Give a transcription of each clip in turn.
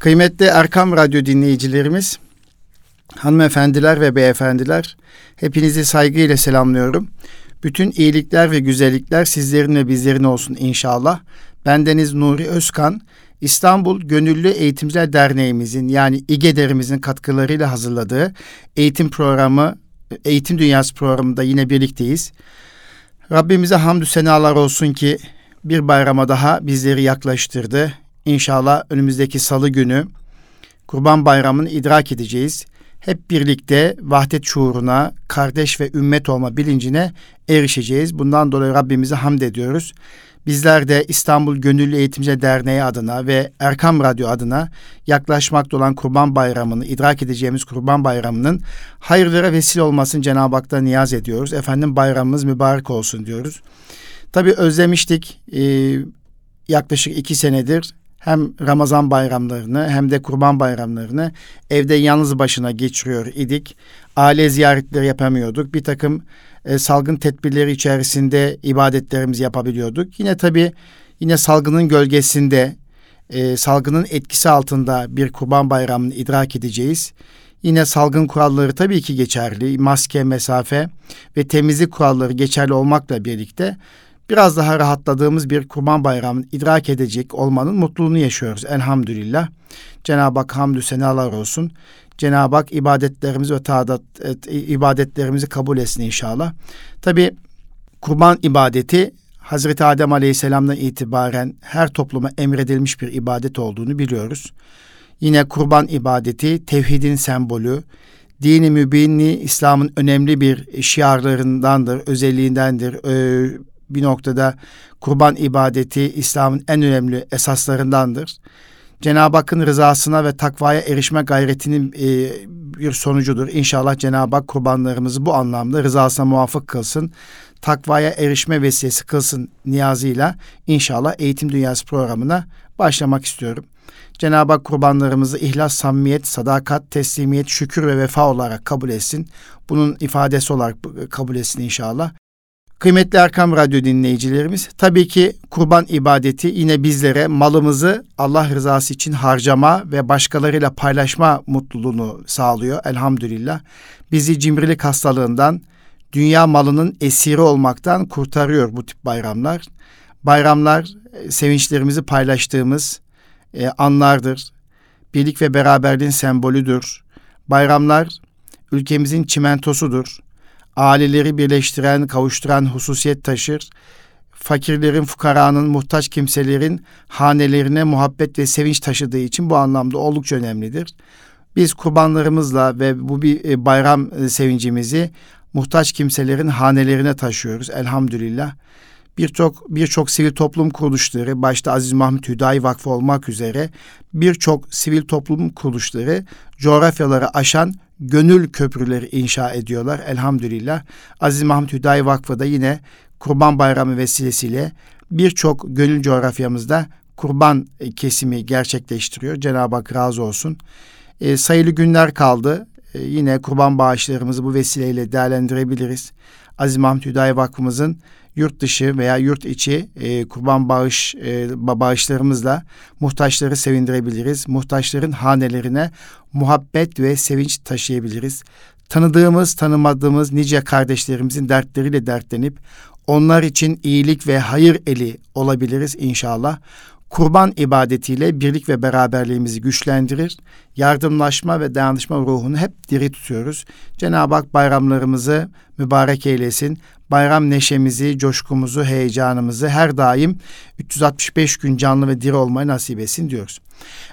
Kıymetli Erkam Radyo dinleyicilerimiz, hanımefendiler ve beyefendiler, hepinizi saygıyla selamlıyorum. Bütün iyilikler ve güzellikler sizlerin ve bizlerin olsun inşallah. Bendeniz Nuri Özkan, İstanbul Gönüllü Eğitimciler Derneğimizin yani İGEDER'imizin katkılarıyla hazırladığı eğitim programı, Eğitim Dünyası programında yine birlikteyiz. Rabbimize hamdü senalar olsun ki bir bayrama daha bizleri yaklaştırdı. İnşallah önümüzdeki salı günü Kurban Bayramı'nı idrak edeceğiz. Hep birlikte vahdet şuuruna, kardeş ve ümmet olma bilincine erişeceğiz. Bundan dolayı Rabbimize hamd ediyoruz. Bizler de İstanbul Gönüllü Eğitimci Derneği adına ve Erkam Radyo adına yaklaşmakta olan Kurban Bayramı'nı, idrak edeceğimiz Kurban Bayramı'nın hayırlara vesile olmasını Cenab-ı Hak'tan niyaz ediyoruz. Efendim bayramımız mübarek olsun diyoruz. Tabii özlemiştik e, yaklaşık iki senedir hem Ramazan bayramlarını hem de kurban bayramlarını evde yalnız başına geçiriyor idik. Aile ziyaretleri yapamıyorduk. Bir takım e, salgın tedbirleri içerisinde ibadetlerimizi yapabiliyorduk. Yine tabii yine salgının gölgesinde e, salgının etkisi altında bir kurban bayramını idrak edeceğiz. Yine salgın kuralları tabii ki geçerli. Maske, mesafe ve temizlik kuralları geçerli olmakla birlikte biraz daha rahatladığımız bir kurban bayramını idrak edecek olmanın mutluluğunu yaşıyoruz elhamdülillah. Cenab-ı Hak hamdü senalar olsun. Cenab-ı Hak ibadetlerimizi ve taadat, ibadetlerimizi kabul etsin inşallah. Tabi kurban ibadeti Hazreti Adem Aleyhisselam'dan itibaren her topluma emredilmiş bir ibadet olduğunu biliyoruz. Yine kurban ibadeti tevhidin sembolü, dini mübinli İslam'ın önemli bir şiarlarındandır, özelliğindendir. Ee, bir noktada kurban ibadeti İslam'ın en önemli esaslarındandır. Cenab-ı Hakk'ın rızasına ve takvaya erişme gayretinin e, bir sonucudur. İnşallah Cenab-ı Hak kurbanlarımızı bu anlamda rızasına muvafık kılsın. Takvaya erişme vesilesi kılsın niyazıyla inşallah Eğitim Dünyası programına başlamak istiyorum. Cenab-ı Hak kurbanlarımızı ihlas, samimiyet, sadakat, teslimiyet, şükür ve vefa olarak kabul etsin. Bunun ifadesi olarak kabul etsin inşallah. Kıymetli Erkam Radyo dinleyicilerimiz, tabii ki kurban ibadeti yine bizlere malımızı Allah rızası için harcama ve başkalarıyla paylaşma mutluluğunu sağlıyor elhamdülillah. Bizi cimrilik hastalığından, dünya malının esiri olmaktan kurtarıyor bu tip bayramlar. Bayramlar e, sevinçlerimizi paylaştığımız e, anlardır. Birlik ve beraberliğin sembolüdür. Bayramlar ülkemizin çimentosudur aileleri birleştiren, kavuşturan hususiyet taşır. Fakirlerin, fukaranın, muhtaç kimselerin hanelerine muhabbet ve sevinç taşıdığı için bu anlamda oldukça önemlidir. Biz kurbanlarımızla ve bu bir e, bayram e, sevincimizi muhtaç kimselerin hanelerine taşıyoruz elhamdülillah. Birçok birçok sivil toplum kuruluşları başta Aziz Mahmut Hüdayi Vakfı olmak üzere birçok sivil toplum kuruluşları coğrafyaları aşan gönül köprüleri inşa ediyorlar elhamdülillah. Aziz Mahmut Hüdayi Vakfı da yine Kurban Bayramı vesilesiyle birçok gönül coğrafyamızda kurban kesimi gerçekleştiriyor. Cenab-ı Hak razı olsun. E, sayılı günler kaldı. E, yine kurban bağışlarımızı bu vesileyle değerlendirebiliriz. Aziz Mahmut Hüdayi Vakfımızın yurt dışı veya yurt içi e, kurban bağış e, bağışlarımızla muhtaçları sevindirebiliriz. Muhtaçların hanelerine muhabbet ve sevinç taşıyabiliriz. Tanıdığımız, tanımadığımız nice kardeşlerimizin dertleriyle dertlenip onlar için iyilik ve hayır eli olabiliriz inşallah kurban ibadetiyle birlik ve beraberliğimizi güçlendirir. Yardımlaşma ve dayanışma ruhunu hep diri tutuyoruz. Cenab-ı Hak bayramlarımızı mübarek eylesin. Bayram neşemizi, coşkumuzu, heyecanımızı her daim 365 gün canlı ve diri olmayı nasip etsin diyoruz.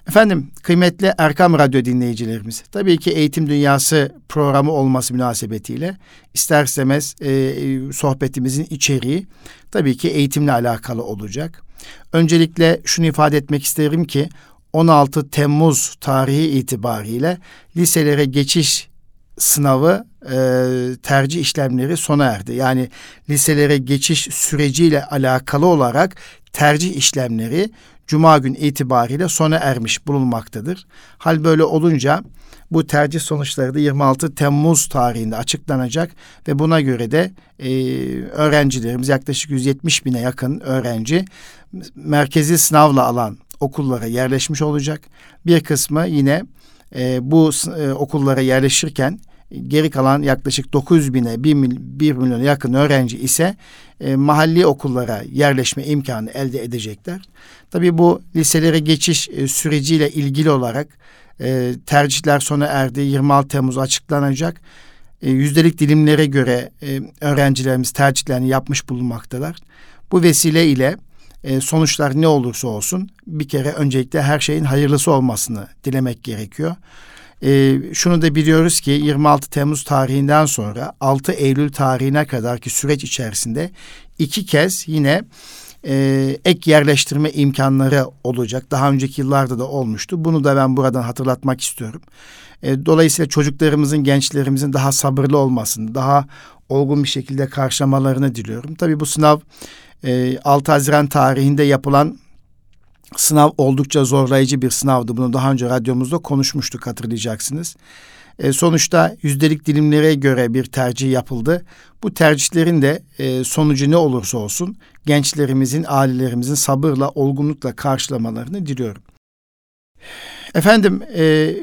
Efendim kıymetli Erkam Radyo dinleyicilerimiz tabii ki Eğitim Dünyası programı olması münasebetiyle ister istemez e, sohbetimizin içeriği tabii ki eğitimle alakalı olacak. Öncelikle şunu ifade etmek isterim ki 16 Temmuz tarihi itibariyle liselere geçiş sınavı e, tercih işlemleri sona erdi. Yani liselere geçiş süreciyle alakalı olarak tercih işlemleri Cuma gün itibariyle sona ermiş bulunmaktadır. Hal böyle olunca bu tercih sonuçları da 26 Temmuz tarihinde açıklanacak ve buna göre de e, öğrencilerimiz yaklaşık 170 bine yakın öğrenci merkezi sınavla alan okullara yerleşmiş olacak. Bir kısmı yine e, bu e, okullara yerleşirken geri kalan yaklaşık 900 bine 1, mil, 1 milyona yakın öğrenci ise e, mahalli okullara yerleşme imkanı elde edecekler. Tabii bu liselere geçiş e, süreciyle ilgili olarak e, tercihler sona erdi. 26 Temmuz açıklanacak. E, yüzdelik dilimlere göre e, öğrencilerimiz tercihlerini yapmış bulunmaktalar. Bu vesile ile e, sonuçlar ne olursa olsun bir kere öncelikle her şeyin hayırlısı olmasını dilemek gerekiyor. E, şunu da biliyoruz ki 26 Temmuz tarihinden sonra 6 Eylül tarihine kadarki süreç içerisinde iki kez yine e, ek yerleştirme imkanları olacak. Daha önceki yıllarda da olmuştu. Bunu da ben buradan hatırlatmak istiyorum. E, dolayısıyla çocuklarımızın, gençlerimizin daha sabırlı olmasını, daha olgun bir şekilde karşılamalarını diliyorum. Tabii bu sınav e, 6 Haziran tarihinde yapılan sınav oldukça zorlayıcı bir sınavdı. Bunu daha önce radyomuzda konuşmuştuk hatırlayacaksınız. E, sonuçta yüzdelik dilimlere göre bir tercih yapıldı. Bu tercihlerin de e, sonucu ne olursa olsun gençlerimizin, ailelerimizin sabırla, olgunlukla karşılamalarını diliyorum. Efendim, e,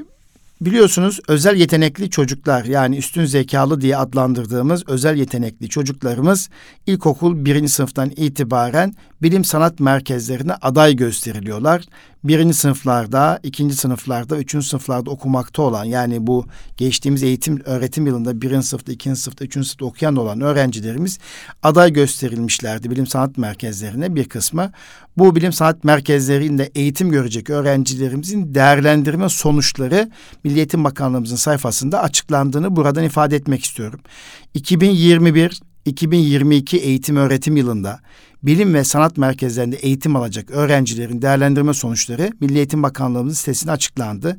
Biliyorsunuz özel yetenekli çocuklar yani üstün zekalı diye adlandırdığımız özel yetenekli çocuklarımız ilkokul birinci sınıftan itibaren bilim sanat merkezlerine aday gösteriliyorlar. Birinci sınıflarda, ikinci sınıflarda, üçüncü sınıflarda okumakta olan yani bu geçtiğimiz eğitim öğretim yılında birinci sınıfta, ikinci sınıfta, üçüncü sınıfta okuyan olan öğrencilerimiz aday gösterilmişlerdi bilim sanat merkezlerine bir kısmı. Bu bilim sanat merkezlerinde eğitim görecek öğrencilerimizin değerlendirme sonuçları Milli Eğitim Bakanlığımızın sayfasında açıklandığını buradan ifade etmek istiyorum. 2021 2022 eğitim öğretim yılında bilim ve sanat merkezlerinde eğitim alacak öğrencilerin değerlendirme sonuçları Milli Eğitim Bakanlığımızın sitesinde açıklandı.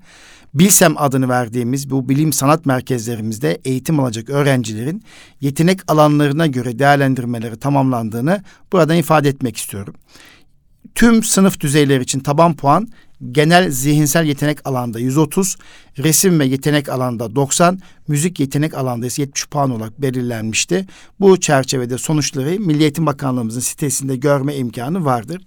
Bilsem adını verdiğimiz bu bilim sanat merkezlerimizde eğitim alacak öğrencilerin yetenek alanlarına göre değerlendirmeleri tamamlandığını buradan ifade etmek istiyorum. Tüm sınıf düzeyleri için taban puan genel zihinsel yetenek alanda 130, resim ve yetenek alanda 90, müzik yetenek alanda ise 70 puan olarak belirlenmişti. Bu çerçevede sonuçları Milli Eğitim Bakanlığımızın sitesinde görme imkanı vardır.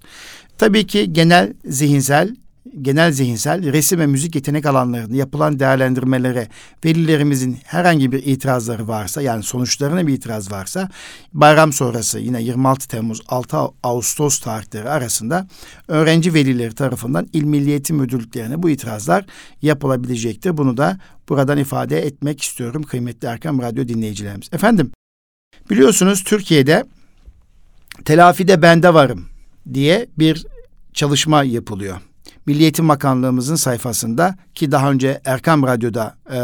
Tabii ki genel zihinsel genel zihinsel resim ve müzik yetenek alanlarında yapılan değerlendirmelere velilerimizin herhangi bir itirazları varsa yani sonuçlarına bir itiraz varsa bayram sonrası yine 26 Temmuz 6 Ağustos tarihleri arasında öğrenci velileri tarafından İl Milli Eğitim Müdürlüklerine bu itirazlar yapılabilecektir. Bunu da buradan ifade etmek istiyorum kıymetli Erkam Radyo dinleyicilerimiz. Efendim biliyorsunuz Türkiye'de telafide bende varım diye bir çalışma yapılıyor. Milli Eğitim Bakanlığımızın sayfasında ki daha önce Erkam Radyo'da e,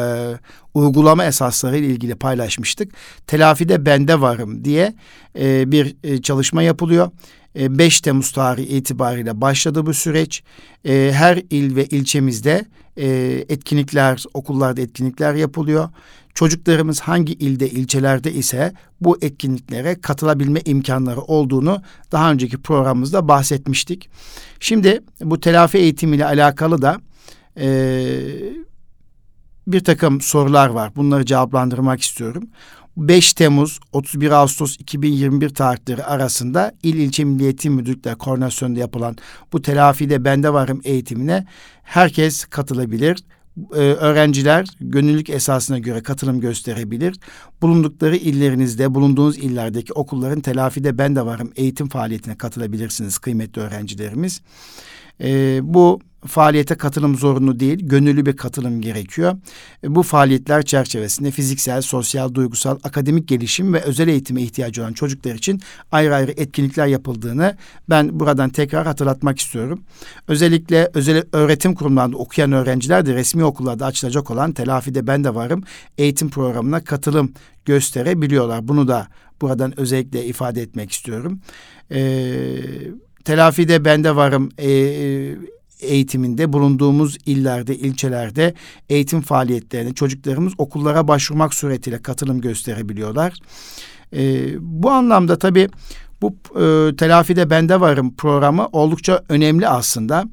uygulama esasları ile ilgili paylaşmıştık. Telafide bende varım diye e, bir e, çalışma yapılıyor. 5 e, Temmuz tarihi itibariyle başladı bu süreç. E, her il ve ilçemizde e, etkinlikler, okullarda etkinlikler yapılıyor. Çocuklarımız hangi ilde, ilçelerde ise bu etkinliklere katılabilme imkanları olduğunu daha önceki programımızda bahsetmiştik. Şimdi bu telafi eğitimiyle alakalı da bir takım sorular var. Bunları cevaplandırmak istiyorum. 5 Temmuz 31 Ağustos 2021 tarihleri arasında il ilçe milli eğitim müdürlükleri koordinasyonunda yapılan bu telafide bende varım eğitimine herkes katılabilir e, öğrenciler gönüllülük esasına göre katılım gösterebilir. Bulundukları illerinizde, bulunduğunuz illerdeki okulların telafide ben de varım eğitim faaliyetine katılabilirsiniz kıymetli öğrencilerimiz. E, bu faaliyete katılım zorunlu değil, gönüllü bir katılım gerekiyor. E, bu faaliyetler çerçevesinde fiziksel, sosyal, duygusal, akademik gelişim ve özel eğitime ihtiyacı olan çocuklar için ayrı ayrı etkinlikler yapıldığını ben buradan tekrar hatırlatmak istiyorum. Özellikle özel öğretim kurumlarında okuyan öğrenciler de resmi okullarda açılacak olan telafide ben de varım eğitim programına katılım gösterebiliyorlar. Bunu da buradan özellikle ifade etmek istiyorum. Ee, telafide ben de varım e, eğitiminde bulunduğumuz illerde, ilçelerde eğitim faaliyetlerine çocuklarımız okullara başvurmak suretiyle katılım gösterebiliyorlar. E, bu anlamda tabii bu e, telafide bende varım programı oldukça önemli aslında.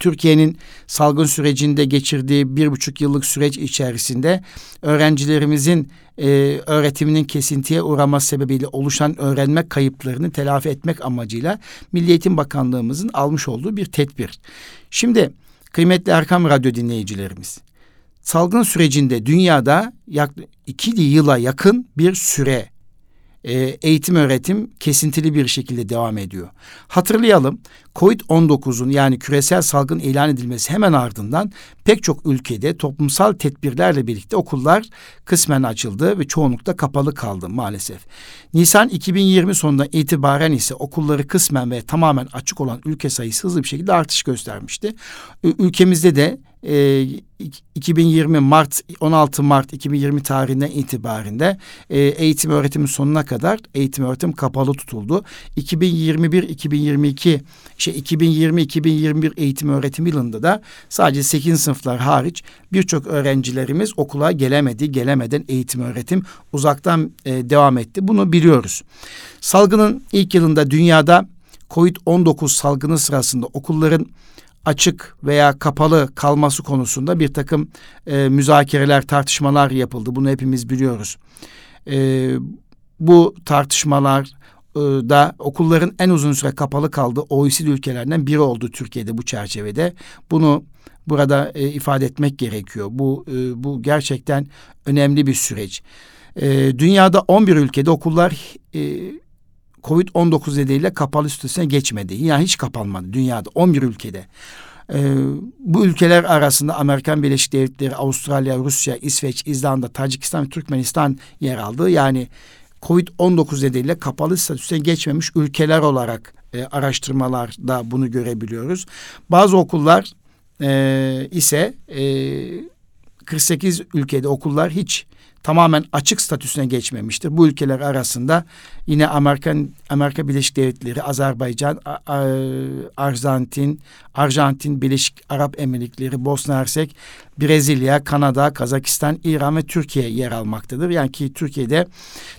Türkiye'nin salgın sürecinde geçirdiği bir buçuk yıllık süreç içerisinde öğrencilerimizin e, öğretiminin kesintiye uğraması sebebiyle oluşan öğrenme kayıplarını telafi etmek amacıyla Milli Eğitim Bakanlığımızın almış olduğu bir tedbir. Şimdi kıymetli Erkam Radyo dinleyicilerimiz, salgın sürecinde dünyada yaklaşık iki yıla yakın bir süre e, eğitim öğretim kesintili bir şekilde devam ediyor. Hatırlayalım Covid-19'un yani küresel salgın ilan edilmesi hemen ardından pek çok ülkede toplumsal tedbirlerle birlikte okullar kısmen açıldı ve çoğunlukla kapalı kaldı maalesef. Nisan 2020 sonunda itibaren ise okulları kısmen ve tamamen açık olan ülke sayısı hızlı bir şekilde artış göstermişti. Ülkemizde de e, 2020 Mart 16 Mart 2020 tarihinden itibaren de e, eğitim öğretimin sonuna kadar eğitim öğretim kapalı tutuldu. 2021 2022 şey 2020 2021 eğitim öğretim yılında da sadece 8. sınıflar hariç birçok öğrencilerimiz okula gelemedi. Gelemeden eğitim öğretim uzaktan e, devam etti. Bunu biliyoruz. Salgının ilk yılında dünyada Covid-19 salgını sırasında okulların açık veya kapalı kalması konusunda bir takım e, müzakereler, tartışmalar yapıldı. Bunu hepimiz biliyoruz. E, bu tartışmalar e, da okulların en uzun süre kapalı kaldığı OECD ülkelerinden biri oldu Türkiye'de bu çerçevede. Bunu burada e, ifade etmek gerekiyor. Bu e, bu gerçekten önemli bir süreç. E, dünyada 11 ülkede okullar e, Covid-19 nedeniyle kapalı statüsüne geçmedi. Yani hiç kapanmadı dünyada 11 ülkede. Ee, bu ülkeler arasında Amerikan Birleşik Devletleri, Avustralya, Rusya, İsveç, İzlanda, Tacikistan ve Türkmenistan yer aldı. Yani Covid-19 nedeniyle kapalı statüsüne geçmemiş ülkeler olarak e, araştırmalarda bunu görebiliyoruz. Bazı okullar e, ise e, 48 ülkede okullar hiç tamamen açık statüsüne geçmemiştir. Bu ülkeler arasında yine Amerikan Amerika Birleşik Devletleri, Azerbaycan, Arjantin, Arjantin, Birleşik Arap Emirlikleri, Bosna Hersek, Brezilya, Kanada, Kazakistan, İran ve Türkiye yer almaktadır. Yani ki Türkiye'de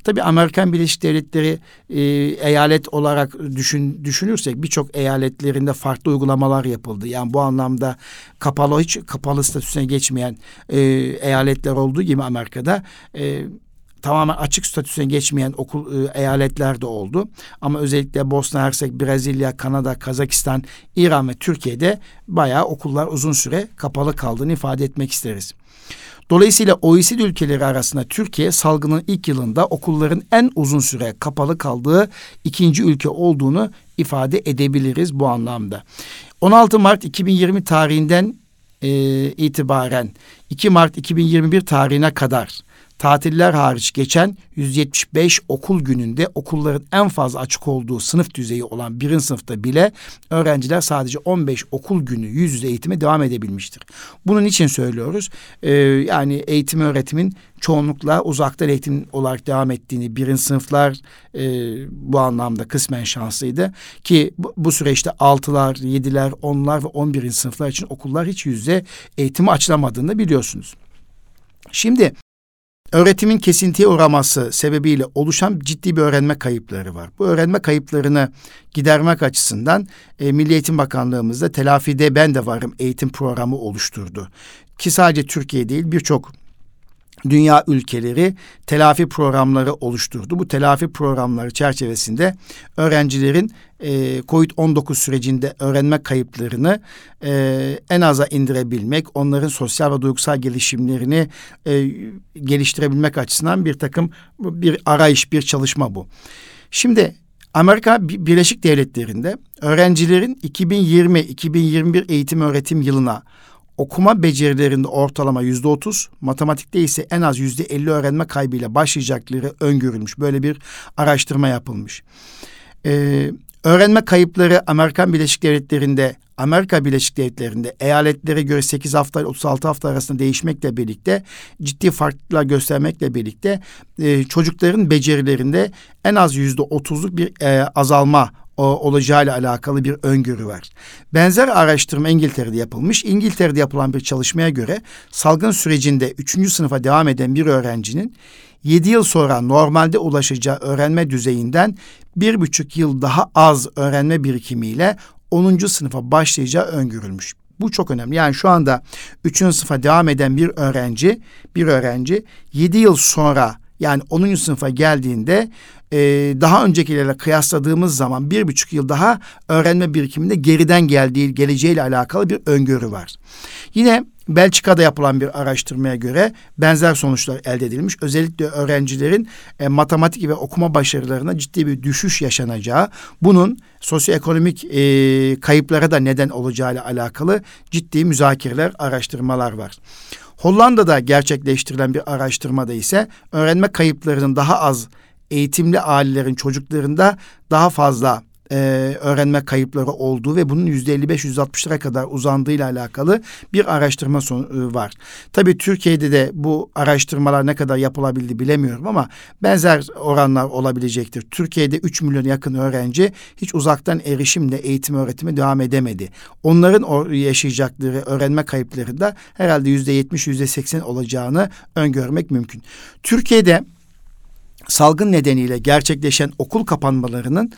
tabi Amerikan Birleşik Devletleri e, eyalet olarak düşün, düşünürsek birçok eyaletlerinde farklı uygulamalar yapıldı. Yani bu anlamda kapalı hiç kapalı statüsüne geçmeyen e, eyaletler olduğu gibi Amerika'da e, tamamen açık statüsüne geçmeyen okul e, eyaletler de oldu. Ama özellikle Bosna Hersek, Brezilya, Kanada, Kazakistan, İran ve Türkiye'de bayağı okullar uzun süre kapalı kaldığını ifade etmek isteriz. Dolayısıyla OECD ülkeleri arasında Türkiye salgının ilk yılında okulların en uzun süre kapalı kaldığı ikinci ülke olduğunu ifade edebiliriz bu anlamda. 16 Mart 2020 tarihinden e, itibaren 2 Mart 2021 tarihine kadar tatiller hariç geçen 175 okul gününde okulların en fazla açık olduğu sınıf düzeyi olan birinci sınıfta bile öğrenciler sadece 15 okul günü yüz yüze eğitime devam edebilmiştir. Bunun için söylüyoruz. Ee, yani eğitim öğretimin çoğunlukla uzaktan eğitim olarak devam ettiğini birinci sınıflar e, bu anlamda kısmen şanslıydı. Ki bu, bu süreçte altılar, yediler, onlar ve on birinci sınıflar için okullar hiç yüzde eğitimi açılamadığını biliyorsunuz. Şimdi öğretimin kesintiye uğraması sebebiyle oluşan ciddi bir öğrenme kayıpları var. Bu öğrenme kayıplarını gidermek açısından e, Milli Eğitim Bakanlığımızda telafide ben de varım eğitim programı oluşturdu. Ki sadece Türkiye değil birçok dünya ülkeleri telafi programları oluşturdu. Bu telafi programları çerçevesinde öğrencilerin e, COVID-19 sürecinde öğrenme kayıplarını e, en aza indirebilmek, onların sosyal ve duygusal gelişimlerini e, geliştirebilmek açısından bir takım bir arayış, bir çalışma bu. Şimdi Amerika Birleşik Devletleri'nde öğrencilerin 2020-2021 eğitim öğretim yılına okuma becerilerinde ortalama yüzde otuz, matematikte ise en az yüzde elli öğrenme kaybıyla başlayacakları öngörülmüş. Böyle bir araştırma yapılmış. Ee, öğrenme kayıpları Amerikan Birleşik Devletleri'nde Amerika Birleşik Devletleri'nde eyaletlere göre 8 hafta ile 36 hafta arasında değişmekle birlikte ciddi farklılıklar göstermekle birlikte e, çocukların becerilerinde en az yüzde otuzluk bir e, azalma olacağıyla alakalı bir öngörü var. Benzer araştırma İngiltere'de yapılmış. İngiltere'de yapılan bir çalışmaya göre salgın sürecinde üçüncü sınıfa devam eden bir öğrencinin yedi yıl sonra normalde ulaşacağı öğrenme düzeyinden bir buçuk yıl daha az öğrenme birikimiyle 10. sınıfa başlayacağı öngörülmüş. Bu çok önemli. Yani şu anda 3. sınıfa devam eden bir öğrenci, bir öğrenci 7 yıl sonra yani 10. sınıfa geldiğinde e, daha öncekilerle kıyasladığımız zaman bir buçuk yıl daha öğrenme birikiminde geriden geldiği, geleceğiyle alakalı bir öngörü var. Yine Belçika'da yapılan bir araştırmaya göre benzer sonuçlar elde edilmiş. Özellikle öğrencilerin e, matematik ve okuma başarılarına ciddi bir düşüş yaşanacağı, bunun sosyoekonomik e, kayıplara da neden olacağıyla alakalı ciddi müzakereler, araştırmalar var. Hollanda'da gerçekleştirilen bir araştırmada ise öğrenme kayıplarının daha az eğitimli ailelerin çocuklarında daha fazla e, öğrenme kayıpları olduğu ve bunun yüzde 55-160'lara kadar uzandığıyla alakalı bir araştırma son, e, var. Tabii Türkiye'de de bu araştırmalar ne kadar yapılabildi bilemiyorum ama benzer oranlar olabilecektir. Türkiye'de 3 milyon yakın öğrenci hiç uzaktan erişimle eğitim öğretimi devam edemedi. Onların yaşayacakları öğrenme kayıpları da herhalde yüzde 70 yüzde 80 olacağını öngörmek mümkün. Türkiye'de salgın nedeniyle gerçekleşen okul kapanmalarının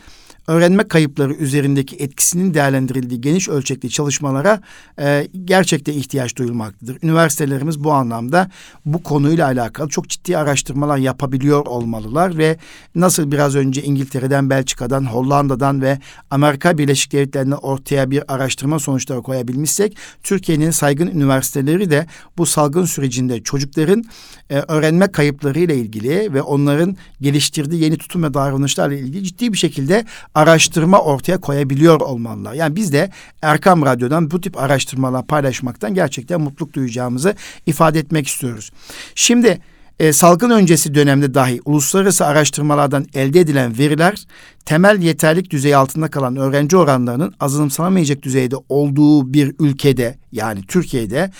öğrenme kayıpları üzerindeki etkisinin değerlendirildiği geniş ölçekli çalışmalara e, gerçekten ihtiyaç duyulmaktadır. Üniversitelerimiz bu anlamda bu konuyla alakalı çok ciddi araştırmalar yapabiliyor olmalılar ve nasıl biraz önce İngiltere'den, Belçika'dan, Hollanda'dan ve Amerika Birleşik Devletleri'nden ortaya bir araştırma sonuçları koyabilmişsek Türkiye'nin saygın üniversiteleri de bu salgın sürecinde çocukların e, öğrenme kayıpları ile ilgili ve onların geliştirdiği yeni tutum ve davranışlarla ilgili ciddi bir şekilde araştırma ortaya koyabiliyor olmalılar. Yani biz de Erkam Radyo'dan bu tip araştırmalar paylaşmaktan gerçekten mutluluk duyacağımızı ifade etmek istiyoruz. Şimdi e, salgın öncesi dönemde dahi uluslararası araştırmalardan elde edilen veriler temel yeterlik düzeyi altında kalan öğrenci oranlarının azımsanamayacak düzeyde olduğu bir ülkede yani Türkiye'de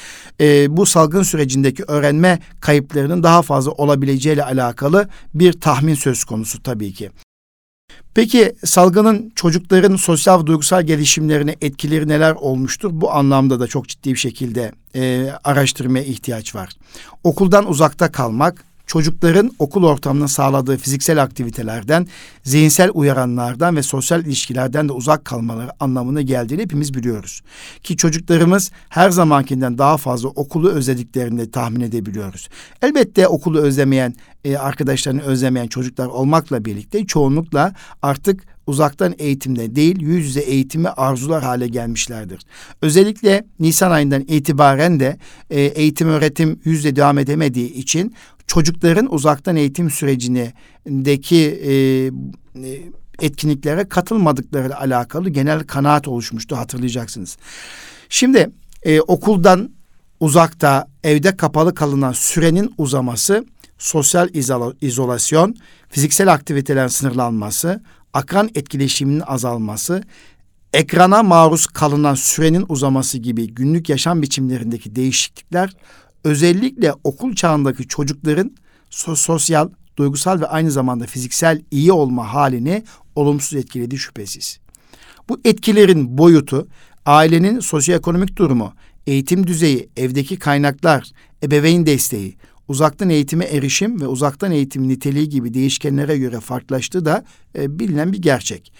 e, bu salgın sürecindeki öğrenme kayıplarının daha fazla olabileceğiyle alakalı bir tahmin söz konusu tabii ki. Peki salgının çocukların sosyal ve duygusal gelişimlerine etkileri neler olmuştur? Bu anlamda da çok ciddi bir şekilde e, araştırmaya ihtiyaç var. Okuldan uzakta kalmak, çocukların okul ortamının sağladığı fiziksel aktivitelerden, zihinsel uyaranlardan ve sosyal ilişkilerden de uzak kalmaları anlamına geldiğini hepimiz biliyoruz. Ki çocuklarımız her zamankinden daha fazla okulu özlediklerini tahmin edebiliyoruz. Elbette okulu özlemeyen, e, arkadaşlarını özlemeyen çocuklar olmakla birlikte çoğunlukla artık uzaktan eğitimde değil yüz yüze eğitimi arzular hale gelmişlerdir. Özellikle Nisan ayından itibaren de e, eğitim öğretim yüzde devam edemediği için çocukların uzaktan eğitim sürecindeki e, e, etkinliklere katılmadıkları alakalı genel kanaat oluşmuştu hatırlayacaksınız. Şimdi e, okuldan uzakta evde kapalı kalınan sürenin uzaması, sosyal izolasyon, fiziksel aktivitelerin sınırlanması, akran etkileşiminin azalması, ekrana maruz kalınan sürenin uzaması gibi günlük yaşam biçimlerindeki değişiklikler özellikle okul çağındaki çocukların sosyal, duygusal ve aynı zamanda fiziksel iyi olma halini olumsuz etkiledi şüphesiz. Bu etkilerin boyutu, ailenin sosyoekonomik durumu, eğitim düzeyi, evdeki kaynaklar, ebeveyn desteği, uzaktan eğitime erişim ve uzaktan eğitim niteliği gibi değişkenlere göre farklılaştığı da e, bilinen bir gerçek.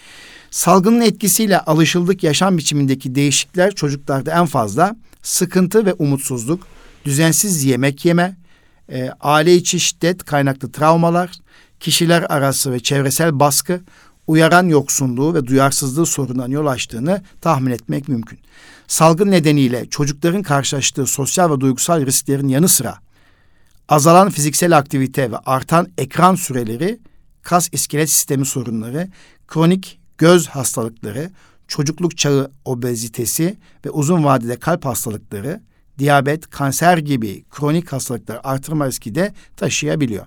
Salgının etkisiyle alışıldık yaşam biçimindeki değişiklikler çocuklarda en fazla sıkıntı ve umutsuzluk, düzensiz yemek yeme, e, aile içi şiddet kaynaklı travmalar, kişiler arası ve çevresel baskı, uyaran yoksunluğu ve duyarsızlığı sorundan yol açtığını tahmin etmek mümkün. Salgın nedeniyle çocukların karşılaştığı sosyal ve duygusal risklerin yanı sıra azalan fiziksel aktivite ve artan ekran süreleri, kas iskelet sistemi sorunları, kronik göz hastalıkları, çocukluk çağı obezitesi ve uzun vadede kalp hastalıkları, diyabet, kanser gibi kronik hastalıklar artırma riski de taşıyabiliyor.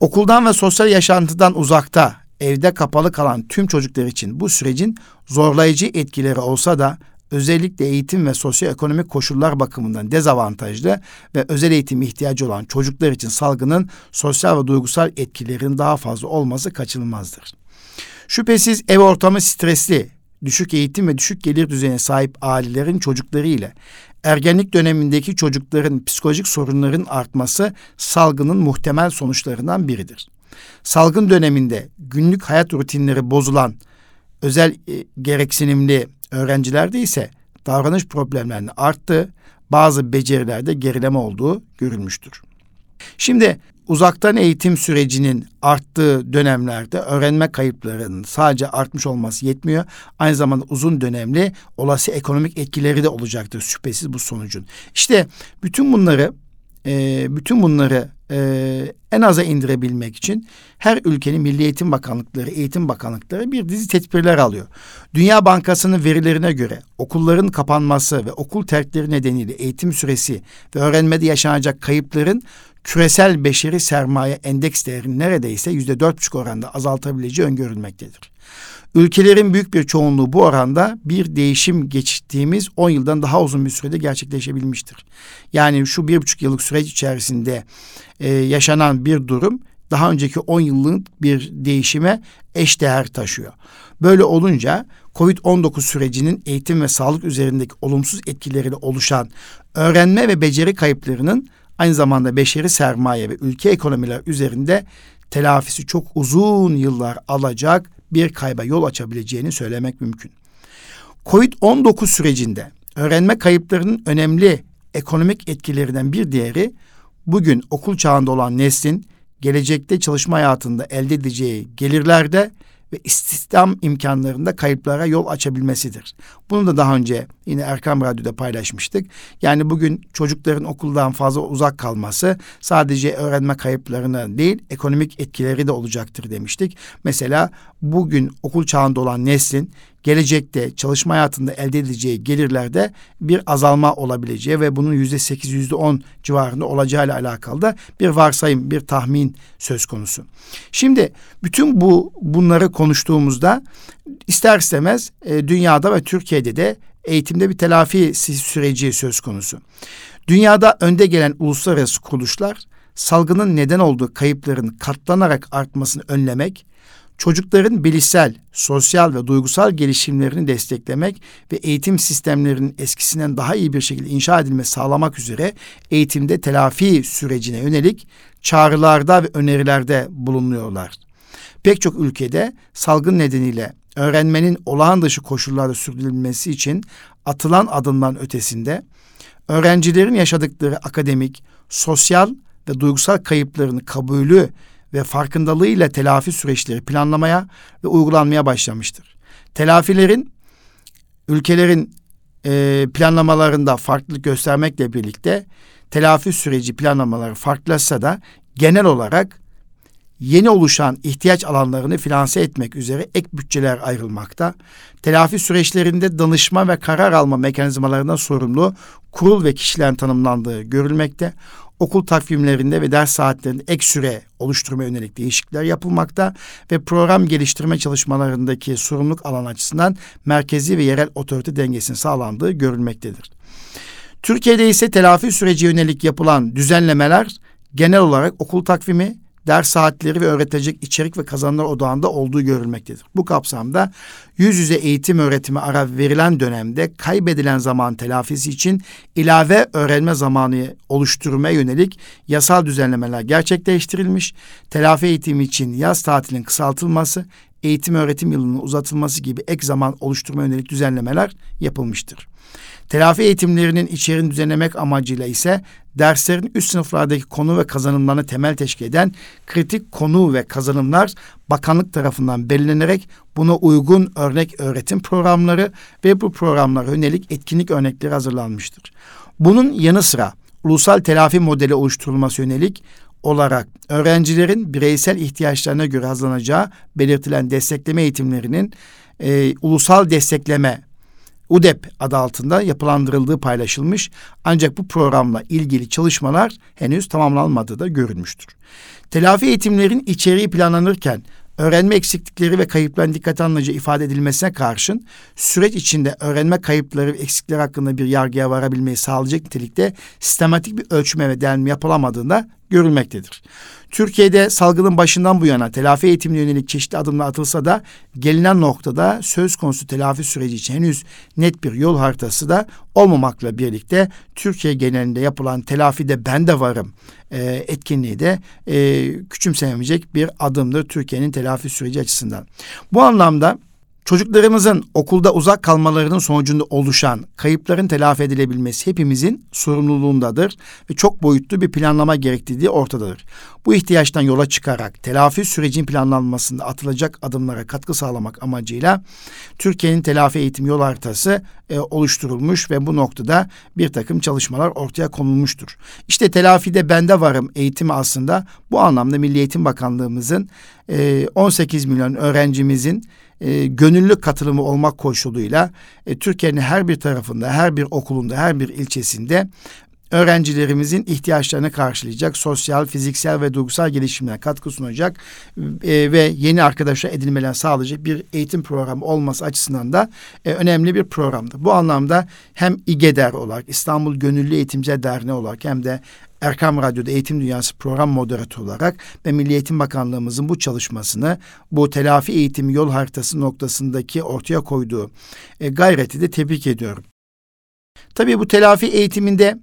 Okuldan ve sosyal yaşantıdan uzakta, evde kapalı kalan tüm çocuklar için bu sürecin zorlayıcı etkileri olsa da özellikle eğitim ve sosyoekonomik koşullar bakımından dezavantajlı ve özel eğitim ihtiyacı olan çocuklar için salgının sosyal ve duygusal etkilerin daha fazla olması kaçınılmazdır. Şüphesiz ev ortamı stresli, düşük eğitim ve düşük gelir düzeyine sahip ailelerin çocukları ile ergenlik dönemindeki çocukların psikolojik sorunların artması salgının muhtemel sonuçlarından biridir. Salgın döneminde günlük hayat rutinleri bozulan özel e, gereksinimli öğrencilerde ise davranış problemlerinin arttığı, bazı becerilerde gerileme olduğu görülmüştür. Şimdi uzaktan eğitim sürecinin arttığı dönemlerde öğrenme kayıplarının sadece artmış olması yetmiyor. Aynı zamanda uzun dönemli olası ekonomik etkileri de olacaktır şüphesiz bu sonucun. İşte bütün bunları e, bütün bunları e, en aza indirebilmek için her ülkenin Milli Eğitim Bakanlıkları, Eğitim Bakanlıkları bir dizi tedbirler alıyor. Dünya Bankası'nın verilerine göre okulların kapanması ve okul terkleri nedeniyle eğitim süresi ve öğrenmede yaşanacak kayıpların küresel beşeri sermaye endeks değerini neredeyse yüzde dört buçuk oranda azaltabileceği öngörülmektedir. Ülkelerin büyük bir çoğunluğu bu oranda bir değişim geçtiğimiz 10 yıldan daha uzun bir sürede gerçekleşebilmiştir. Yani şu bir buçuk yıllık süreç içerisinde e, yaşanan bir durum daha önceki 10 yıllık bir değişime eş değer taşıyor. Böyle olunca COVID-19 sürecinin eğitim ve sağlık üzerindeki olumsuz etkileriyle oluşan öğrenme ve beceri kayıplarının aynı zamanda beşeri sermaye ve ülke ekonomiler üzerinde telafisi çok uzun yıllar alacak bir kayba yol açabileceğini söylemek mümkün. Covid-19 sürecinde öğrenme kayıplarının önemli ekonomik etkilerinden bir diğeri bugün okul çağında olan neslin gelecekte çalışma hayatında elde edeceği gelirlerde ve istihdam imkanlarında kayıplara yol açabilmesidir. Bunu da daha önce yine Erkam Radyo'da paylaşmıştık. Yani bugün çocukların okuldan fazla uzak kalması sadece öğrenme kayıplarına değil ekonomik etkileri de olacaktır demiştik. Mesela bugün okul çağında olan neslin gelecekte çalışma hayatında elde edeceği gelirlerde bir azalma olabileceği ve bunun yüzde sekiz, yüzde on civarında olacağıyla alakalı da bir varsayım, bir tahmin söz konusu. Şimdi bütün bu bunları konuştuğumuzda ister istemez e, dünyada ve Türkiye'de de eğitimde bir telafi süreci söz konusu. Dünyada önde gelen uluslararası kuruluşlar salgının neden olduğu kayıpların katlanarak artmasını önlemek, çocukların bilişsel, sosyal ve duygusal gelişimlerini desteklemek ve eğitim sistemlerinin eskisinden daha iyi bir şekilde inşa edilmesi sağlamak üzere eğitimde telafi sürecine yönelik çağrılarda ve önerilerde bulunuyorlar. Pek çok ülkede salgın nedeniyle öğrenmenin olağan dışı koşullarda sürdürülmesi için atılan adımdan ötesinde öğrencilerin yaşadıkları akademik, sosyal ve duygusal kayıplarını kabulü ve farkındalığıyla telafi süreçleri planlamaya ve uygulanmaya başlamıştır. Telafilerin ülkelerin e, planlamalarında farklılık göstermekle birlikte telafi süreci planlamaları farklısa da genel olarak yeni oluşan ihtiyaç alanlarını finanse etmek üzere ek bütçeler ayrılmakta. Telafi süreçlerinde danışma ve karar alma mekanizmalarından sorumlu kurul ve kişilerin tanımlandığı görülmekte okul takvimlerinde ve ders saatlerinde ek süre oluşturma yönelik değişiklikler yapılmakta ve program geliştirme çalışmalarındaki sorumluluk alan açısından merkezi ve yerel otorite dengesinin sağlandığı görülmektedir. Türkiye'de ise telafi süreci yönelik yapılan düzenlemeler genel olarak okul takvimi, ders saatleri ve öğretilecek içerik ve kazanımlar odağında olduğu görülmektedir. Bu kapsamda yüz yüze eğitim öğretimi ara verilen dönemde kaybedilen zaman telafisi için ilave öğrenme zamanı oluşturmaya yönelik yasal düzenlemeler gerçekleştirilmiş. Telafi eğitimi için yaz tatilinin kısaltılması, eğitim öğretim yılının uzatılması gibi ek zaman oluşturma yönelik düzenlemeler yapılmıştır. Telafi eğitimlerinin içeriğini düzenlemek amacıyla ise derslerin üst sınıflardaki konu ve kazanımlarını temel teşkil eden kritik konu ve kazanımlar bakanlık tarafından belirlenerek buna uygun örnek öğretim programları ve bu programlara yönelik etkinlik örnekleri hazırlanmıştır. Bunun yanı sıra ulusal telafi modeli oluşturulması yönelik olarak öğrencilerin bireysel ihtiyaçlarına göre hazırlanacağı belirtilen destekleme eğitimlerinin e, ulusal destekleme UDEP adı altında yapılandırıldığı paylaşılmış ancak bu programla ilgili çalışmalar henüz tamamlanmadığı da görülmüştür. Telafi eğitimlerin içeriği planlanırken öğrenme eksiklikleri ve kayıpların dikkate alınacağı ifade edilmesine karşın süreç içinde öğrenme kayıpları ve eksiklikleri hakkında bir yargıya varabilmeyi sağlayacak nitelikte sistematik bir ölçme ve değerlendirme yapılamadığında görülmektedir. Türkiye'de salgının başından bu yana telafi eğitimine yönelik çeşitli adımlar atılsa da gelinen noktada söz konusu telafi süreci için henüz net bir yol haritası da olmamakla birlikte Türkiye genelinde yapılan telafide ben de varım e, etkinliği de e, küçümsenemeyecek bir adımdır Türkiye'nin telafi süreci açısından. Bu anlamda Çocuklarımızın okulda uzak kalmalarının sonucunda oluşan kayıpların telafi edilebilmesi hepimizin sorumluluğundadır ve çok boyutlu bir planlama gerektiği ortadadır. Bu ihtiyaçtan yola çıkarak telafi sürecin planlanmasında atılacak adımlara katkı sağlamak amacıyla Türkiye'nin telafi eğitim yol haritası e, oluşturulmuş ve bu noktada bir takım çalışmalar ortaya konulmuştur. İşte telafide bende varım eğitimi aslında bu anlamda Milli Eğitim Bakanlığımızın e, 18 milyon öğrencimizin e, gönüllü katılımı olmak koşuluyla e, Türkiye'nin her bir tarafında, her bir okulunda, her bir ilçesinde öğrencilerimizin ihtiyaçlarını karşılayacak, sosyal, fiziksel ve duygusal gelişimine katkı sunacak e, ve yeni arkadaşlar edinmeler sağlayacak bir eğitim programı olması açısından da e, önemli bir programdır. Bu anlamda hem İGEDER olarak, İstanbul Gönüllü Eğitimciler Derneği olarak hem de Erkam Radyo'da Eğitim Dünyası program moderatörü olarak ve Milli Eğitim Bakanlığımızın bu çalışmasını, bu telafi eğitim yol haritası noktasındaki ortaya koyduğu e, gayreti de tebrik ediyorum. Tabii bu telafi eğitiminde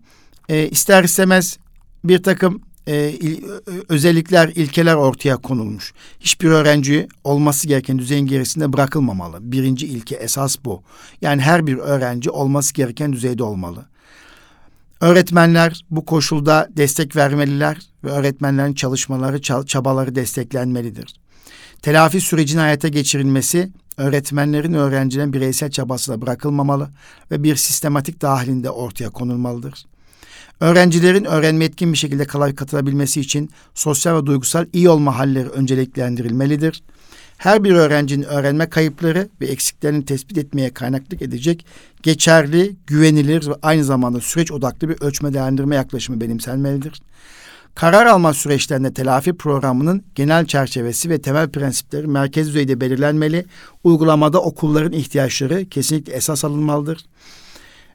e, ister istemez bir takım e, il, özellikler, ilkeler ortaya konulmuş. Hiçbir öğrenci olması gereken düzeyin gerisinde bırakılmamalı. Birinci ilke esas bu. Yani her bir öğrenci olması gereken düzeyde olmalı. Öğretmenler bu koşulda destek vermeliler ve öğretmenlerin çalışmaları, çabaları desteklenmelidir. Telafi sürecinin hayata geçirilmesi öğretmenlerin öğrencilerin bireysel çabasıyla bırakılmamalı ve bir sistematik dahilinde ortaya konulmalıdır. Öğrencilerin öğrenme etkin bir şekilde kolay katılabilmesi için sosyal ve duygusal iyi olma halleri önceliklendirilmelidir. Her bir öğrencinin öğrenme kayıpları ve eksiklerini tespit etmeye kaynaklık edecek geçerli, güvenilir ve aynı zamanda süreç odaklı bir ölçme değerlendirme yaklaşımı benimsenmelidir. Karar alma süreçlerinde telafi programının genel çerçevesi ve temel prensipleri merkez düzeyde belirlenmeli. Uygulamada okulların ihtiyaçları kesinlikle esas alınmalıdır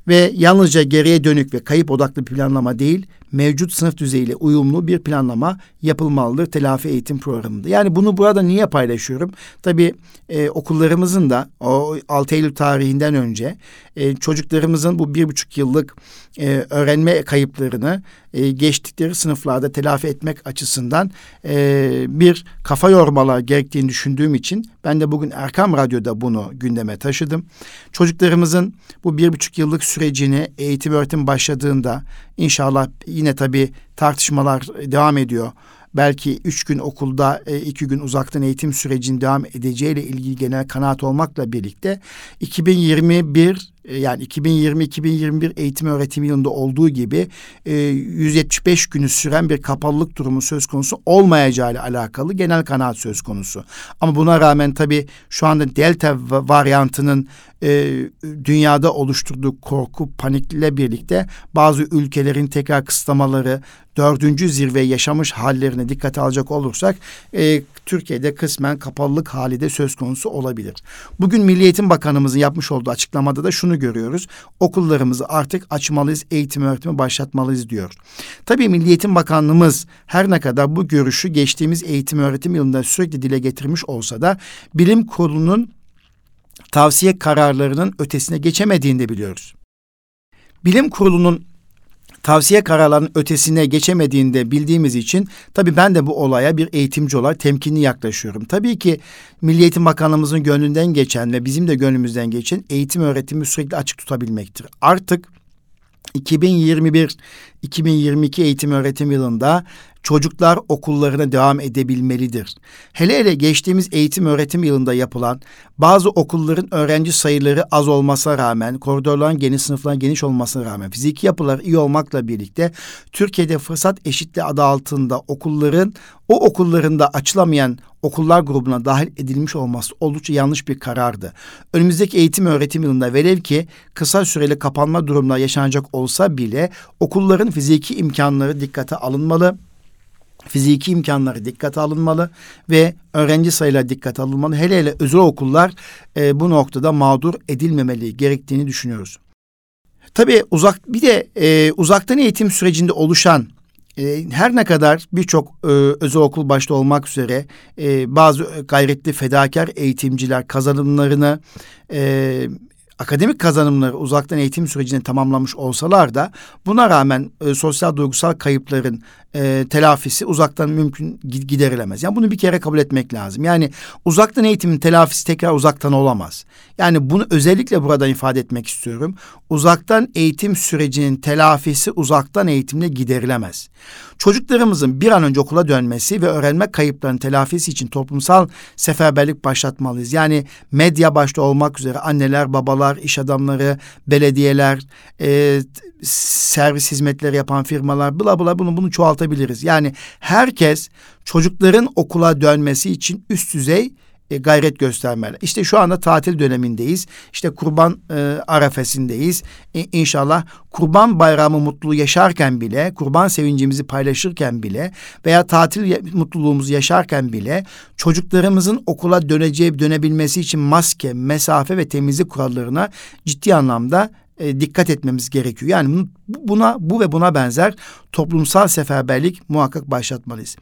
ve yalnızca geriye dönük ve kayıp odaklı planlama değil, mevcut sınıf düzeyiyle uyumlu bir planlama yapılmalıdır telafi eğitim programında. Yani bunu burada niye paylaşıyorum? Tabii e, okullarımızın da o 6 Eylül tarihinden önce e, çocuklarımızın bu bir buçuk yıllık e, öğrenme kayıplarını e, geçtikleri sınıflarda telafi etmek açısından e, bir kafa yormalar gerektiğini düşündüğüm için ben de bugün Erkam Radyo'da bunu gündeme taşıdım. Çocuklarımızın bu bir buçuk yıllık sürecini eğitim öğretim başladığında inşallah yine tabii tartışmalar devam ediyor. Belki üç gün okulda, e, iki gün uzaktan eğitim sürecinin devam edeceğiyle ilgili genel kanaat olmakla birlikte 2021 e, yani 2020-2021 eğitim öğretim yılında olduğu gibi 175 e, günü süren bir kapalılık durumu söz konusu olmayacağı ile alakalı genel kanaat söz konusu. Ama buna rağmen tabii şu anda delta varyantının e, dünyada oluşturduğu korku, panikle birlikte bazı ülkelerin tekrar kısıtlamaları, dördüncü zirve yaşamış hallerine dikkate alacak olursak e, Türkiye'de kısmen kapalılık hali de söz konusu olabilir. Bugün Milli Eğitim Bakanımızın yapmış olduğu açıklamada da şunu görüyoruz. Okullarımızı artık açmalıyız, eğitim öğretimi başlatmalıyız diyor. Tabii Milli Eğitim Bakanlığımız her ne kadar bu görüşü geçtiğimiz eğitim öğretim yılında sürekli dile getirmiş olsa da bilim kurulunun tavsiye kararlarının ötesine geçemediğini de biliyoruz. Bilim kurulunun tavsiye kararlarının ötesine geçemediğinde bildiğimiz için tabii ben de bu olaya bir eğitimci olarak temkinli yaklaşıyorum. Tabii ki Milli Eğitim Bakanlığımızın gönlünden geçen ve bizim de gönlümüzden geçen eğitim öğretimi sürekli açık tutabilmektir. Artık 2021-2022 eğitim öğretim yılında çocuklar okullarına devam edebilmelidir. Hele hele geçtiğimiz eğitim öğretim yılında yapılan bazı okulların öğrenci sayıları az olmasına rağmen, koridorların geniş sınıfların geniş olmasına rağmen, fiziki yapılar iyi olmakla birlikte Türkiye'de fırsat eşitliği adı altında okulların o okullarında açılamayan okullar grubuna dahil edilmiş olması oldukça yanlış bir karardı. Önümüzdeki eğitim öğretim yılında velev ki kısa süreli kapanma durumları yaşanacak olsa bile okulların fiziki imkanları dikkate alınmalı fiziki imkanları dikkate alınmalı ve öğrenci sayıları dikkate alınmalı. Hele hele özel okullar e, bu noktada mağdur edilmemeli gerektiğini düşünüyoruz. Tabii uzak bir de e, uzaktan eğitim sürecinde oluşan e, her ne kadar birçok e, özel okul başta olmak üzere e, bazı gayretli fedakar eğitimciler kazanımlarını e, akademik kazanımları uzaktan eğitim sürecini tamamlamış olsalar da buna rağmen e, sosyal duygusal kayıpların e, telafisi uzaktan mümkün giderilemez. Yani bunu bir kere kabul etmek lazım. Yani uzaktan eğitimin telafisi tekrar uzaktan olamaz. Yani bunu özellikle burada ifade etmek istiyorum. Uzaktan eğitim sürecinin telafisi uzaktan eğitimle giderilemez. Çocuklarımızın bir an önce okula dönmesi ve öğrenme kayıplarının telafisi için toplumsal seferberlik başlatmalıyız. Yani medya başta olmak üzere anneler, babalar, iş adamları, belediyeler, e, servis hizmetleri yapan firmalar bla bla bunu bunu çoğaltabiliriz. Yani herkes çocukların okula dönmesi için üst düzey e, gayret göstermeli. İşte şu anda tatil dönemindeyiz. İşte kurban e, arefesindeyiz. E, inşallah kurban bayramı mutluluğu yaşarken bile, kurban sevincimizi paylaşırken bile veya tatil mutluluğumuzu yaşarken bile çocuklarımızın okula döneceği, dönebilmesi için maske, mesafe ve temizlik kurallarına ciddi anlamda e, dikkat etmemiz gerekiyor. Yani buna bu ve buna benzer toplumsal seferberlik muhakkak başlatmalıyız.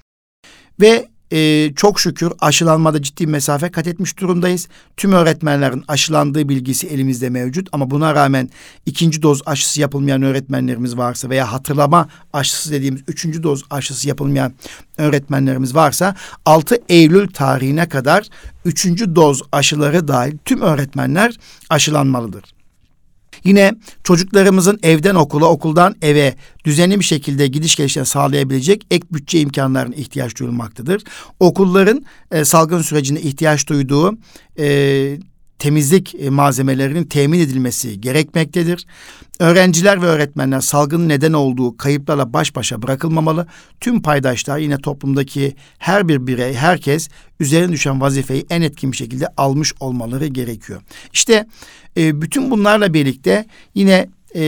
Ve e, çok şükür aşılanmada ciddi mesafe kat etmiş durumdayız. Tüm öğretmenlerin aşılandığı bilgisi elimizde mevcut ama buna rağmen ikinci doz aşısı yapılmayan öğretmenlerimiz varsa veya hatırlama aşısı dediğimiz üçüncü doz aşısı yapılmayan öğretmenlerimiz varsa 6 Eylül tarihine kadar üçüncü doz aşıları dahil tüm öğretmenler aşılanmalıdır. Yine çocuklarımızın evden okula, okuldan eve düzenli bir şekilde gidiş gelişlerini sağlayabilecek ek bütçe imkanlarına ihtiyaç duyulmaktadır. Okulların e, salgın sürecinde ihtiyaç duyduğu e, temizlik e, malzemelerinin temin edilmesi gerekmektedir. Öğrenciler ve öğretmenler salgının neden olduğu kayıplarla baş başa bırakılmamalı. Tüm paydaşlar yine toplumdaki her bir birey, herkes üzerine düşen vazifeyi en etkin bir şekilde almış olmaları gerekiyor. İşte e, bütün bunlarla birlikte yine e,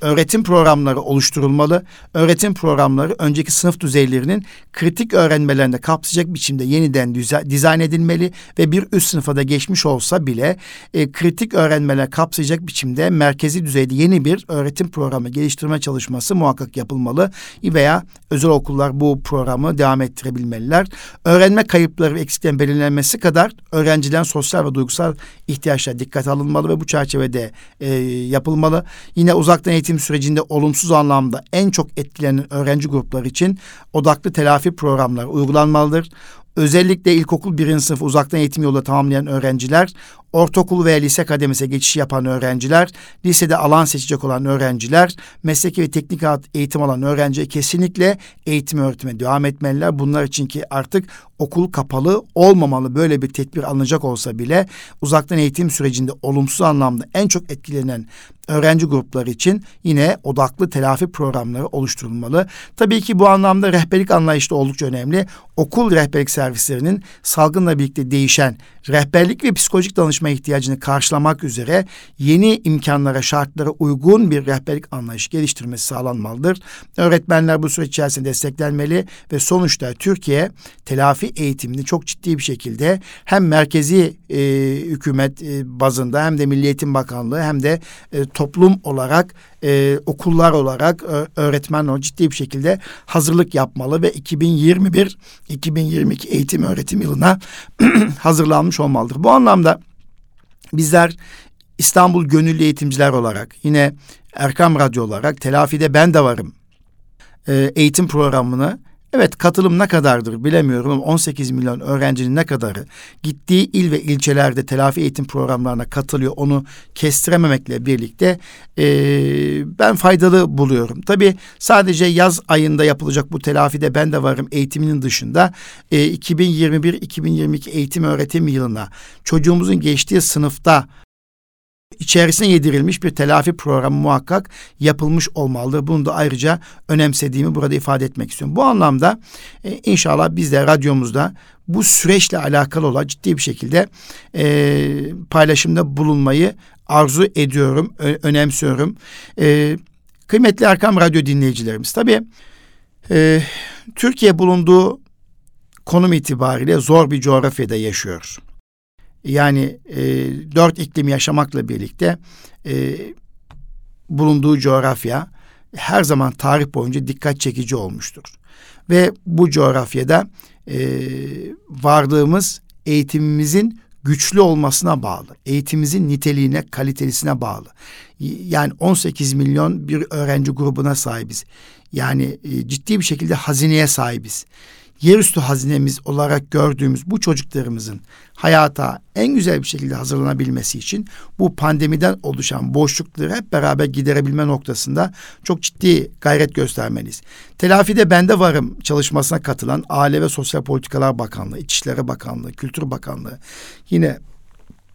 öğretim programları oluşturulmalı. Öğretim programları önceki sınıf düzeylerinin kritik öğrenmelerinde kapsayacak biçimde yeniden dizayn edilmeli ve bir üst sınıfa da geçmiş olsa bile e, kritik öğrenmeler kapsayacak biçimde merkezi düzeyde yeni bir öğretim programı geliştirme çalışması muhakkak yapılmalı veya özel okullar bu programı devam ettirebilmeliler. Öğrenme kayıpları ve eksiklerin belirlenmesi kadar öğrencilerin sosyal ve duygusal ihtiyaçlara dikkat alınmalı ve bu çerçevede e, yapılmalı. Yine uzaktan eğitim sürecinde olumsuz anlamda en çok etkilenen öğrenci grupları için odaklı telafi programları uygulanmalıdır. Özellikle ilkokul birinci sınıf uzaktan eğitim yoluyla tamamlayan öğrenciler ortaokul ve lise kademesine geçiş yapan öğrenciler, lisede alan seçecek olan öğrenciler, mesleki ve teknik eğitim alan öğrenci kesinlikle eğitim öğretime devam etmeliler. Bunlar için ki artık okul kapalı olmamalı böyle bir tedbir alınacak olsa bile uzaktan eğitim sürecinde olumsuz anlamda en çok etkilenen öğrenci grupları için yine odaklı telafi programları oluşturulmalı. Tabii ki bu anlamda rehberlik anlayışı da oldukça önemli. Okul rehberlik servislerinin salgınla birlikte değişen rehberlik ve psikolojik danışma ihtiyacını karşılamak üzere yeni imkanlara, şartlara uygun bir rehberlik anlayışı geliştirmesi sağlanmalıdır. Öğretmenler bu süreç içerisinde desteklenmeli ve sonuçta Türkiye telafi eğitimini çok ciddi bir şekilde hem merkezi e, hükümet e, bazında hem de Milli Eğitim Bakanlığı hem de e, toplum olarak e, okullar olarak e, öğretmen o ciddi bir şekilde hazırlık yapmalı ve 2021-2022 eğitim öğretim yılına hazırlanmış olmalıdır. Bu anlamda bizler İstanbul Gönüllü Eğitimciler olarak yine Erkam Radyo olarak telafide ben de varım e, eğitim programını Evet katılım ne kadardır bilemiyorum ama 18 milyon öğrencinin ne kadarı gittiği il ve ilçelerde telafi eğitim programlarına katılıyor onu kestirememekle birlikte e, ben faydalı buluyorum. Tabii sadece yaz ayında yapılacak bu telafide ben de varım eğitiminin dışında e, 2021-2022 eğitim öğretim yılına çocuğumuzun geçtiği sınıfta içerisine yedirilmiş bir telafi programı muhakkak yapılmış olmalıdır. Bunu da ayrıca önemsediğimi burada ifade etmek istiyorum. Bu anlamda e, inşallah biz de radyomuzda bu süreçle alakalı olan ciddi bir şekilde e, paylaşımda bulunmayı arzu ediyorum, ö- önemsiyorum. E, kıymetli Erkam Radyo dinleyicilerimiz tabii e, Türkiye bulunduğu konum itibariyle zor bir coğrafyada yaşıyor yani e, dört iklim yaşamakla birlikte e, bulunduğu coğrafya her zaman tarih boyunca dikkat çekici olmuştur. Ve bu coğrafyada e, varlığımız eğitimimizin güçlü olmasına bağlı. Eğitimimizin niteliğine, kalitelisine bağlı. Yani 18 milyon bir öğrenci grubuna sahibiz. Yani e, ciddi bir şekilde hazineye sahibiz yerüstü hazinemiz olarak gördüğümüz bu çocuklarımızın hayata en güzel bir şekilde hazırlanabilmesi için bu pandemiden oluşan boşlukları hep beraber giderebilme noktasında çok ciddi gayret göstermeliyiz. Telafide bende varım çalışmasına katılan Aile ve Sosyal Politikalar Bakanlığı, İçişleri Bakanlığı, Kültür Bakanlığı yine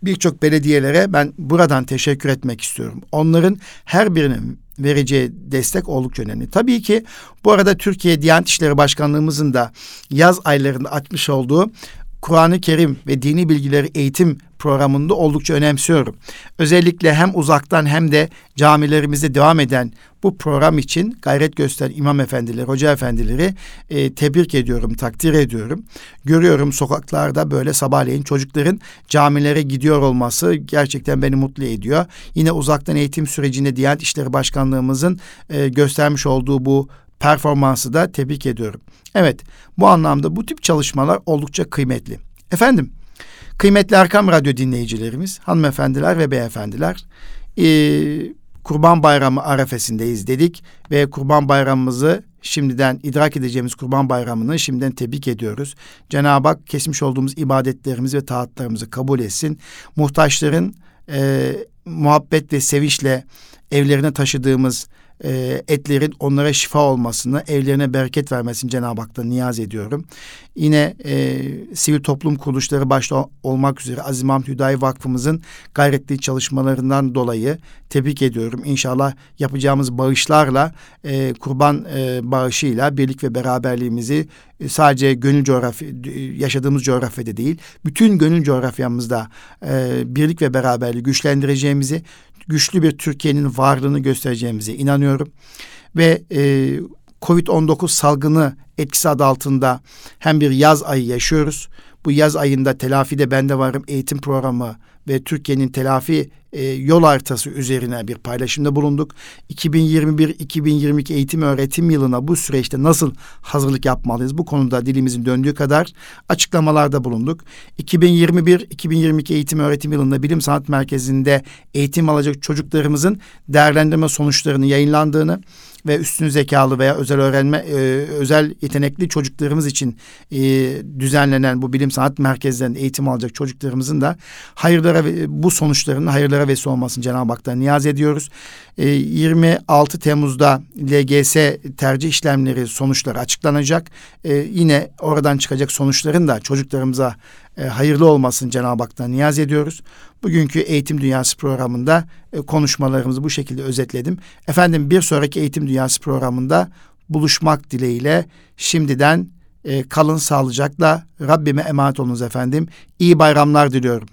birçok belediyelere ben buradan teşekkür etmek istiyorum. Onların her birinin vereceği destek oldukça önemli. Tabii ki bu arada Türkiye Diyanet İşleri Başkanlığımızın da yaz aylarında açmış olduğu Kur'an-ı Kerim ve dini bilgileri eğitim programında oldukça önemsiyorum. Özellikle hem uzaktan hem de camilerimizde devam eden bu program için gayret gösteren imam efendileri, hoca efendileri e, tebrik ediyorum, takdir ediyorum. Görüyorum sokaklarda böyle sabahleyin çocukların camilere gidiyor olması gerçekten beni mutlu ediyor. Yine uzaktan eğitim sürecinde Diyanet İşleri Başkanlığımızın e, göstermiş olduğu bu performansı da tebrik ediyorum. Evet bu anlamda bu tip çalışmalar oldukça kıymetli. Efendim kıymetli Erkam Radyo dinleyicilerimiz, hanımefendiler ve beyefendiler e, Kurban Bayramı arefesindeyiz dedik ve Kurban Bayramımızı şimdiden idrak edeceğimiz Kurban Bayramı'nı şimdiden tebrik ediyoruz. Cenab-ı Hak kesmiş olduğumuz ibadetlerimizi ve taatlarımızı kabul etsin. Muhtaçların e, muhabbet ve sevinçle evlerine taşıdığımız e, etlerin onlara şifa olmasını, evlerine bereket vermesini Cenab-ı Hak'tan niyaz ediyorum. Yine e, sivil toplum kuruluşları başta olmak üzere Aziz Mahmut Hüdayi Vakfımızın gayretli çalışmalarından dolayı tebrik ediyorum. İnşallah yapacağımız bağışlarla e, kurban e, bağışıyla birlik ve beraberliğimizi e, sadece gönül coğrafya yaşadığımız coğrafyada değil, bütün gönül coğrafyamızda e, birlik ve beraberliği güçlendireceğimizi, güçlü bir Türkiye'nin varlığını göstereceğimize inanıyorum. Ve e, Covid-19 salgını etkisi adı altında hem bir yaz ayı yaşıyoruz. Bu yaz ayında telafide bende varım eğitim programı ve Türkiye'nin telafi e, yol haritası üzerine bir paylaşımda bulunduk. 2021-2022 eğitim öğretim yılına bu süreçte nasıl hazırlık yapmalıyız? Bu konuda dilimizin döndüğü kadar açıklamalarda bulunduk. 2021-2022 eğitim öğretim yılında Bilim Sanat Merkezi'nde eğitim alacak çocuklarımızın değerlendirme sonuçlarını yayınlandığını ve üstün zekalı veya özel öğrenme e, özel yetenekli çocuklarımız için e, düzenlenen bu bilim sanat merkezlerinde eğitim alacak çocuklarımızın da hayırlara bu sonuçlarının hayırlara vesile olmasını Cenab-ı Hak'tan niyaz ediyoruz. E, 26 Temmuz'da LGS tercih işlemleri sonuçları açıklanacak. E, yine oradan çıkacak sonuçların da çocuklarımıza e, hayırlı olmasını Cenab-ı Hak'tan niyaz ediyoruz. Bugünkü Eğitim Dünyası programında e, konuşmalarımızı bu şekilde özetledim. Efendim bir sonraki Eğitim Dünyası programında buluşmak dileğiyle şimdiden e, kalın sağlıcakla Rabbime emanet olunuz efendim. İyi bayramlar diliyorum.